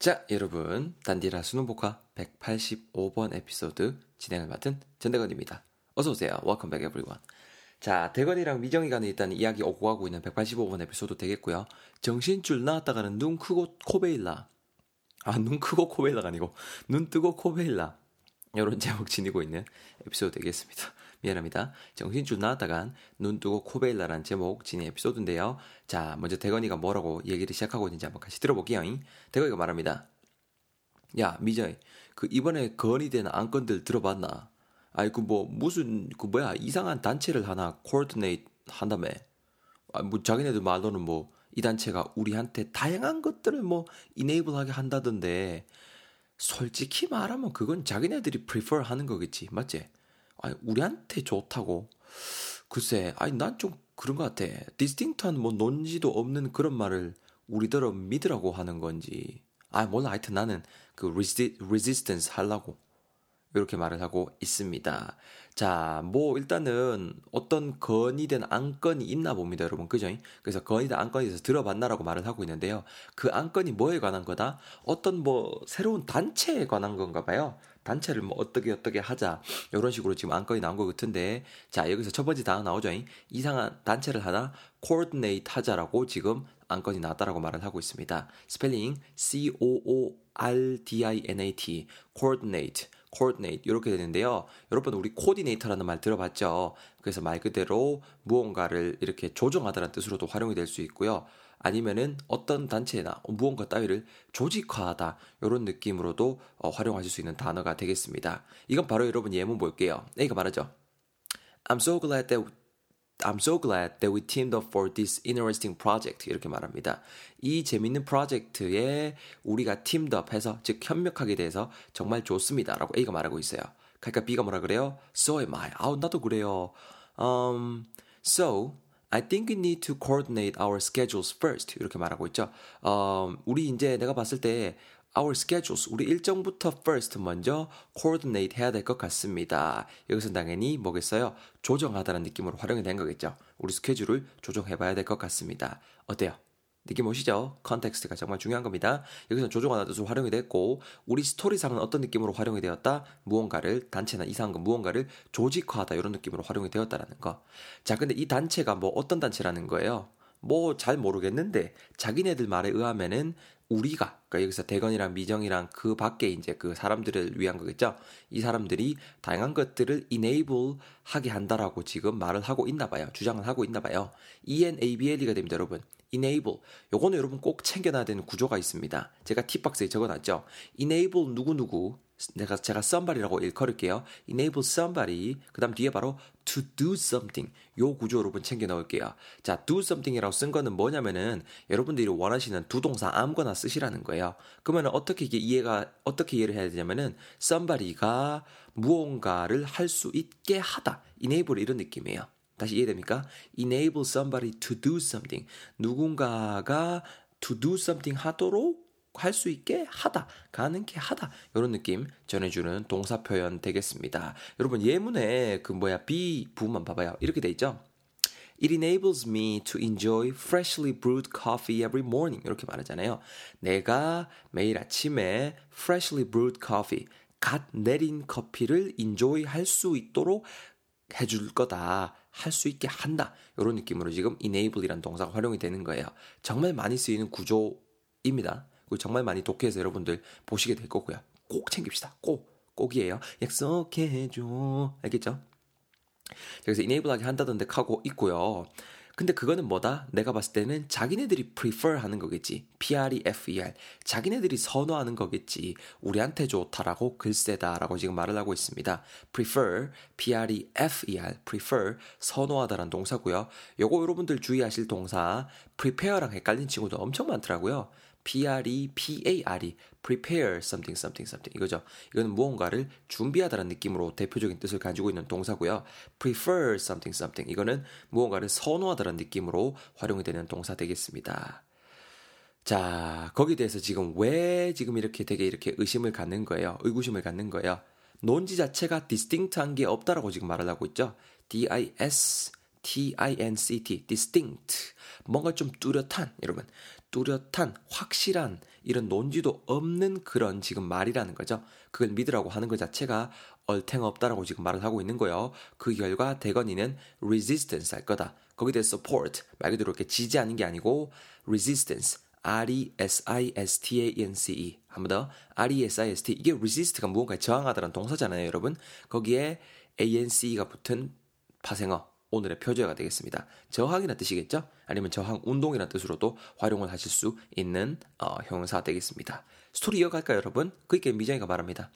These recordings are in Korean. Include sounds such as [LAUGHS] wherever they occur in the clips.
자, 여러분. 단디라 수능복화 185번 에피소드 진행을 맡은 전대건입니다. 어서오세요. Welcome back everyone. 자, 대건이랑 미정이가 일단 이야기 오고 가고 있는 185번 에피소드 되겠고요. 정신줄 나왔다가는 눈 크고 코베일라. 아, 눈 크고 코베일라가 아니고, 눈 뜨고 코베일라. 이런 [LAUGHS] 제목 지니고 있는 에피소드 되겠습니다. 미안합니다. 정신줄 나왔다간 눈 뜨고 코베일라란 제목 지닌 에피소드인데요. 자, 먼저 대건이가 뭐라고 얘기를 시작하고 있는지 한번 같이 들어볼게요. 대건이가 말합니다. 야, 미정이, 그 이번에 건의된 안건들 들어봤나? 아이, 그 뭐, 무슨, 그 뭐야, 이상한 단체를 하나 코어디네이트 한다며. 아, 뭐, 자기네들 말로는 뭐, 이 단체가 우리한테 다양한 것들을 뭐, 이네이블하게 한다던데, 솔직히 말하면 그건 자기네들이 prefer 하는 거겠지. 맞지? 아니, 우리한테 좋다고. 글쎄, 아니, 난 좀 그런 것 같아. 디스팅트한 뭐 논지도 없는 그런 말을 우리들은 믿으라고 하는 건지. 아, 몰라. 하여튼 나는 그 resist, resistance 하려고. 이렇게 말을 하고 있습니다. 자, 뭐 일단은 어떤 건의된 안건이 있나 봅니다, 여러분. 그죠? 그래서 건의된 안건에 대해서 들어봤나라고 말을 하고 있는데요. 그 안건이 뭐에 관한 거다? 어떤 뭐 새로운 단체에 관한 건가 봐요. 단체를 뭐 어떻게 어떻게 하자 이런 식으로 지금 안건이 나온 것 같은데 자 여기서 첫 번째 단어 나오죠 이상한 단체를 하나 coordinate 하자라고 지금 안건이 나왔다라고 말을 하고 있습니다 스펠링 C O O R D I N A T coordinate coordinate 이렇게 되는데요. 여러분 우리 coordinator라는 말 들어봤죠? 그래서 말 그대로 무언가를 이렇게 조정하다는 뜻으로도 활용이 될 수 있고요. 아니면은 어떤 단체나 무언가 따위를 조직화하다 이런 느낌으로도 어, 활용하실 수 있는 단어가 되겠습니다. 이건 바로 여러분 예문 볼게요. A가 말하죠. I'm so glad that I'm so glad that we teamed up for this interesting project. 이렇게 말합니다. 이 재밌는 프로젝트에 우리가 teamed up 해서, 즉, 협력하게 돼서 정말 좋습니다. 라고 A가 말하고 있어요. 그러니까 B가 뭐라 그래요? So am I. 아우, 나도 그래요. Um, so, I think we need to coordinate our schedules first. 이렇게 말하고 있죠. 어, 우리 이제 내가 봤을 때 our schedules, 우리 일정부터 first 먼저 coordinate 해야 될 것 같습니다. 여기서 당연히 뭐겠어요? 조정하다는 느낌으로 활용이 된 거겠죠. 우리 스케줄을 조정해 봐야 될 것 같습니다. 어때요? 느낌 오시죠? context가 정말 중요한 겁니다. 여기서 조정하는 뜻으로 활용이 됐고 우리 스토리상은 어떤 느낌으로 활용이 되었다? 무언가를 단체나 이상한 거 무언가를 조직화하다 이런 느낌으로 활용이 되었다라는 거. 자, 근데 이 단체가 뭐 어떤 단체라는 거예요? 뭐 잘 모르겠는데 자기네들 말에 의하면은 우리가 그러니까 여기서 대건이랑 미정이랑 그 밖에 이제 그 사람들을 위한 거겠죠. 이 사람들이 다양한 것들을 enable 하게 한다라고 지금 말을 하고 있나 봐요. 주장을 하고 있나 봐요. ENABL이가 됩니다, 여러분. Enable. 요거는 여러분 꼭 챙겨놔야 되는 구조가 있습니다. 제가 팁박스에 적어놨죠. enable 누구누구. 내가, 제가 somebody라고 일컬을게요. enable somebody. 그 다음 뒤에 바로 to do something. 요 구조 여러분 챙겨 넣을게요. 자, do something이라고 쓴 거는 뭐냐면은 여러분들이 원하시는 두 동사 아무거나 쓰시라는 거예요. 그러면 어떻게 이게 이해가, 어떻게 이해를 해야 되냐면은 somebody가 무언가를 할 수 있게 하다. enable 이런 느낌이에요. 다시 이해됩니까? enable somebody to do something. 누군가가 to do something 하도록 할 수 있게 하다, 가능케 하다 이런 느낌 전해주는 동사 표현 되겠습니다. 여러분 예문에 그 뭐야 be 부분만 봐봐요. 이렇게 돼 있죠. It enables me to enjoy freshly brewed coffee every morning. 이렇게 말하잖아요. 내가 매일 아침에 freshly brewed coffee, 갓 내린 커피를 enjoy 할 수 있도록 해줄 거다. 할 수 있게 한다. 이런 느낌으로 지금 enable이라는 동사가 활용이 되는 거예요. 정말 많이 쓰이는 구조입니다. 그리고 정말 많이 독해서 여러분들 보시게 될 거고요. 꼭 챙깁시다. 꼭. 꼭이에요. 약속해줘. 알겠죠? 그래서 enable하게 한다던데 하고 있고요. 근데 그거는 뭐다? 내가 봤을 때는 자기네들이 prefer 하는 거겠지. P-R-E-F-E-R. 자기네들이 선호하는 거겠지. 우리한테 좋다라고 글쎄다라고 지금 말을 하고 있습니다. prefer, P-R-E-F-E-R. prefer, 선호하다라는 동사고요. 요거 여러분들 주의하실 동사 prepare랑 헷갈린 친구도 엄청 많더라고요. P-R-E-P-A-R-E, prepare something, something, something. 이거죠. 이거는 무언가를 준비하다는 느낌으로 대표적인 뜻을 가지고 있는 동사고요. prefer something, something. 이거는 무언가를 선호하다는 느낌으로 활용이 되는 동사 되겠습니다. 자, 거기에 대해서 지금 왜 지금 이렇게 되게 이렇게 의심을 갖는 거예요? 의구심을 갖는 거예요? 논지 자체가 distinct한 게 없다라고 지금 말을 하고 있죠. D-I-S, T-I-N-C-T, distinct. 뭔가 좀 뚜렷한, 여러분. 뚜렷한, 확실한 이런 논지도 없는 그런 지금 말이라는 거죠. 그걸 믿으라고 하는 것 자체가 얼탱 없다라고 지금 말을 하고 있는 거예요. 그 결과 대건이는 resistance 할 거다. 거기에 대해 support 말 그대로 이렇게 지지하는 게 아니고 resistance R-E-S-I-S-T-A-N-C-E 한 번 더 R-E-S-I-S-T 이게 resist가 무언가에 저항하다는 동사잖아요 여러분 거기에 A-N-C-E가 붙은 파생어 오늘의 표제가 되겠습니다. 저항이라는 뜻이겠죠? 아니면 저항 운동이라는 뜻으로도 활용을 하실 수 있는 어, 형용사 되겠습니다. 스토리 이어갈까요, 여러분? 그니까 미정이가 말합니다.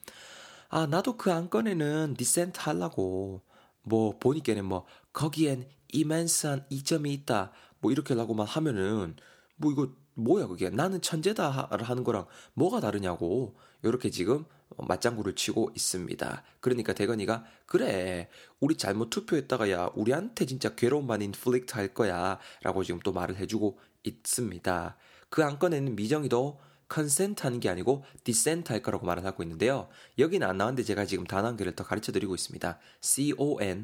아, 나도 그 안건에는 dissent 하려고 뭐 보니까는 뭐 거기엔 immense한 이점이 있다. 뭐 이렇게 라고만 하면은 뭐 이거 뭐야 그게 나는 천재다 하는 거랑 뭐가 다르냐고 이렇게 지금 맞장구를 치고 있습니다. 그러니까 대건이가 그래 우리 잘못 투표했다가 야 우리한테 진짜 괴로움만 inflict 할 거야 라고 지금 또 말을 해주고 있습니다. 그 안건에는 미정이도 consent 하는 게 아니고 dissent 할 거라고 말을 하고 있는데요. 여기는 안 나왔는데 제가 지금 단어 한 개를 더 가르쳐 드리고 있습니다. C-O-N-S-E-N-T,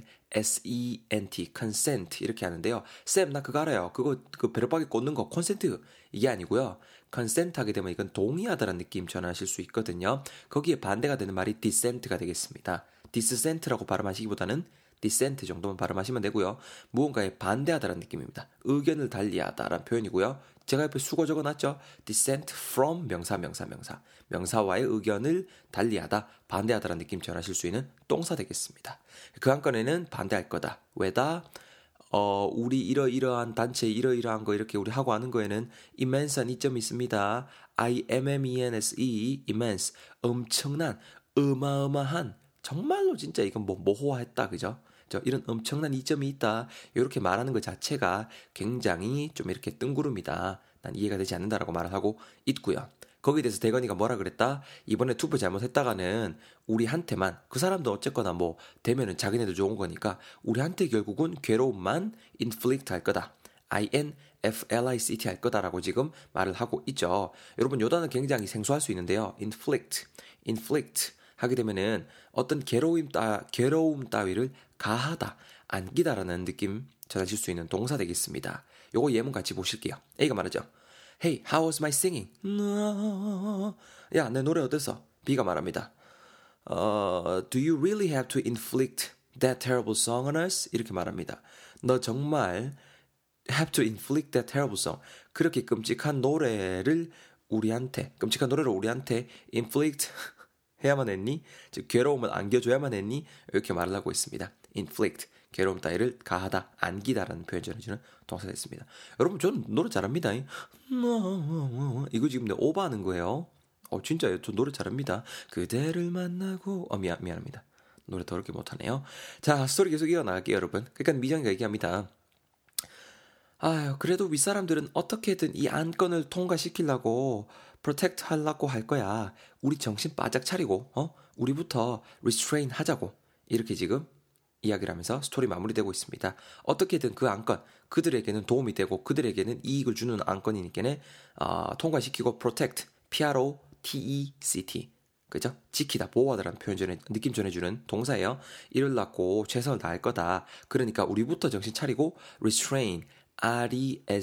consent 이렇게 하는데요. 쌤, 나 그거 알아요. 그거 그 배로박이 꽂는 거 콘센트 이게 아니고요. consent 하게 되면 이건 동의하다라는 느낌 전하실 수 있거든요. 거기에 반대가 되는 말이 dissent가 되겠습니다. 디스센트라고 발음하시기보다는 dissent 정도만 발음하시면 되고요. 무언가에 반대하다라는 느낌입니다. 의견을 달리하다라는 표현이고요. 제가 옆에 숙어 적어놨죠. dissent from 명사 명사 명사 명사와의 의견을 달리하다 반대하다라는 느낌 전하실 수 있는 동사 되겠습니다. 그 안건에는 반대할 거다. 왜다? 어, 우리 이러이러한 단체 이러이러한 거 이렇게 우리 하고 하는 거에는 immense한 이점이 있습니다. I-M-M-E-N-S-E, immense. 엄청난, 어마어마한, 정말로 진짜 이건 뭐 모호했다, 그죠? 이런 엄청난 이점이 있다. 이렇게 말하는 것 자체가 굉장히 좀 이렇게 뜬구름이다. 난 이해가 되지 않는다라고 말을 하고 있고요. 거기에 대해서 대건이가 뭐라 그랬다? 이번에 투표 잘못했다가는 우리한테만 그 사람도 어쨌거나 뭐 되면은 자기네도 좋은 거니까 우리한테 결국은 괴로움만 inflict 할 거다. I-N-F-L-I-C-T 할 거다라고 지금 말을 하고 있죠. 여러분 요 단어 굉장히 생소할 수 있는데요. inflict, inflict 하게 되면은 어떤 괴로움 따 괴로움 따위를 가하다, 안기다라는 느낌 전하실 수 있는 동사 되겠습니다. 요거 예문 같이 보실게요. A가 말하죠. Hey, how was my singing? 야, 내 노래 어땠어? B가 말합니다. Uh, do you really have to inflict that terrible song on us? 이렇게 말합니다. 너 정말 have to inflict that terrible song. 그렇게 끔찍한 노래를 우리한테, 끔찍한 노래를 우리한테 inflict 해야만 했니? 즉, 괴로움을 안겨줘야만 했니? 이렇게 말을 하고 있습니다. inflict, 괴로움 따위를 가하다, 안기다라는 표현 전해주는 동사가 있습니다. 여러분, 저는 노래 잘합니다. 이거 지금 내 오버하는 거예요. 어, 진짜요. 저 노래 잘합니다. 그대를 만나고, 어, 미안, 미안합니다. 노래 더럽게 못하네요. 자, 스토리 계속 이어나갈게요, 여러분. 그러니까 미정이가 얘기합니다. 아유, 그래도 윗사람들은 어떻게든 이 안건을 통과시키려고 protect 하려고 할 거야. 우리 정신 바짝 차리고, 어? 우리부터 restrain 하자고. 이렇게 지금 이야기를 하면서 스토리 마무리되고 있습니다. 어떻게든 그 안건, 그들에게는 도움이 되고 그들에게는 이익을 주는 안건이니까는 어, 통과시키고 protect, P-R-O-T-E-C-T. 그죠? 지키다, 보호하다라는 표현 전에, 느낌 전해주는 동사예요. 이를 낳고 최선을 다할 거다. 그러니까 우리부터 정신 차리고 restrain, R-E-S-T-R-A-I-N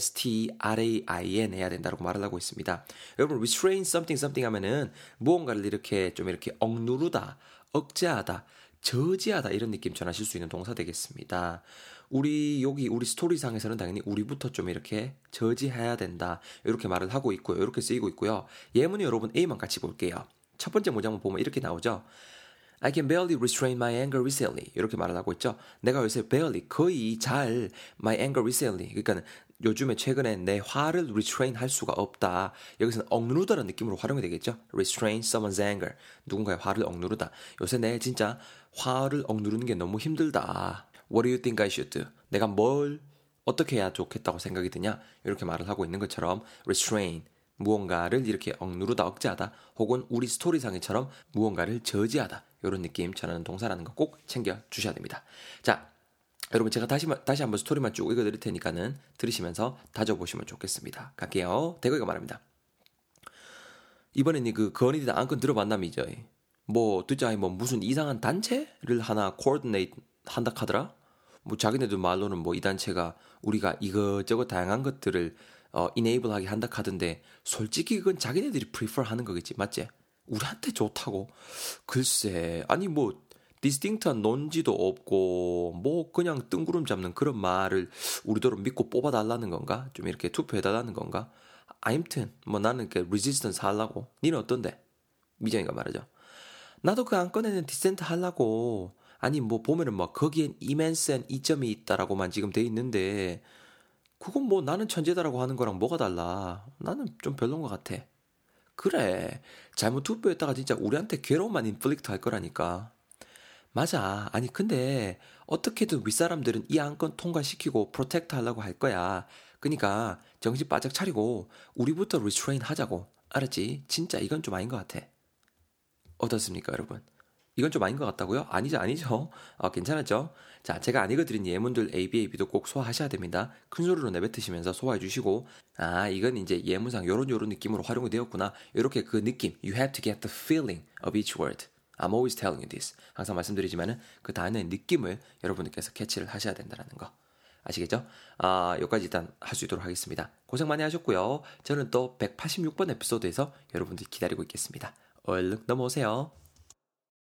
해야 된다고 말을 하고 있습니다. 여러분, restrain something something 하면은 무언가를 이렇게 좀 이렇게 억누르다, 억제하다, 저지하다 이런 느낌 전하실 수 있는 동사 되겠습니다. 우리 여기 우리 스토리상에서는 당연히 우리부터 좀 이렇게 저지해야 된다 이렇게 말을 하고 있고요. 이렇게 쓰이고 있고요. 예문이 여러분 A만 같이 볼게요. 첫 번째 문장을 보면 이렇게 나오죠. I can barely restrain my anger recently. 이렇게 말을 하고 있죠. 내가 요새 barely 거의 잘 my anger recently. 그러니까 요즘에 최근에 내 화를 restrain 할 수가 없다. 여기서는 억누르다라는 느낌으로 활용이 되겠죠. restrain someone's anger. 누군가의 화를 억누르다. 요새 내 진짜 화를 억누르는 게 너무 힘들다. What do you think I should do? 내가 뭘 어떻게 해야 좋겠다고 생각이 드냐? 이렇게 말을 하고 있는 것처럼 restrain 무언가를 이렇게 억누르다 억제하다 혹은 우리 스토리상에처럼 무언가를 저지하다 이런 느낌 전하는 동사라는 거 꼭 챙겨 주셔야 됩니다. 자, 여러분 제가 다시 다시 한번 스토리만 쭉 읽어 드릴 테니까는 들으시면서 다져 보시면 좋겠습니다. 갈게요. 대거이가 말합니다. 이번에는 그 건의된 안건 들어봤나 미정. 뭐 듣자 뭐 무슨 이상한 단체를 하나 coordinate 한다 카더라. 뭐 자기네들 말로는 뭐 이 단체가 우리가 이것저것 다양한 것들을 어, enable 하게 한다 카던데 솔직히 그건 자기네들이 prefer 하는 거겠지 맞지? 우리한테 좋다고 글쎄 아니 뭐 distinct한 논지도 없고 뭐 그냥 뜬구름 잡는 그런 말을 우리더러 믿고 뽑아달라는 건가? 좀 이렇게 투표해달라는 건가? 아무튼 뭐 나는 그 resistance 하려고 니는 어떤데? 미정이가 말하죠. 나도 그 안건에는 dissent 하려고. 아니 뭐 보면은 막 거기엔 immense한 이점이 있다라고만 지금 돼 있는데 그건 뭐 나는 천재다라고 하는 거랑 뭐가 달라? 나는 좀 별론 것 같아. 그래. 잘못 투표했다가 진짜 우리한테 괴로움만 inflict 할 거라니까. 맞아. 아니 근데 어떻게든 윗사람들은 이 안건 통과시키고 protect 하려고 할 거야. 그니까 정신 바짝 차리고 우리부터 restrain 하자고. 알았지? 진짜 이건 좀 아닌 것 같아 어떻습니까 여러분 이건 좀 아닌 것 같다고요? 아니죠, 아니죠. 어, 괜찮았죠? 자, 제가 안 읽어드린 예문들 A, B, A, B도 꼭 소화하셔야 됩니다. 큰 소리로 내뱉으시면서 소화해 주시고, 아, 이건 이제 예문상 요런 요런 느낌으로 활용이 되었구나. 이렇게 그 느낌, you have to get the feeling of each word. I'm always telling you this. 항상 말씀드리지만은 그 단어의 느낌을 여러분들께서 캐치를 하셔야 된다는 거. 아시겠죠? 아, 여기까지 일단 할 수 있도록 하겠습니다. 고생 많이 하셨고요. 저는 또 186번 에피소드에서 여러분들 기다리고 있겠습니다. 얼른 넘어오세요.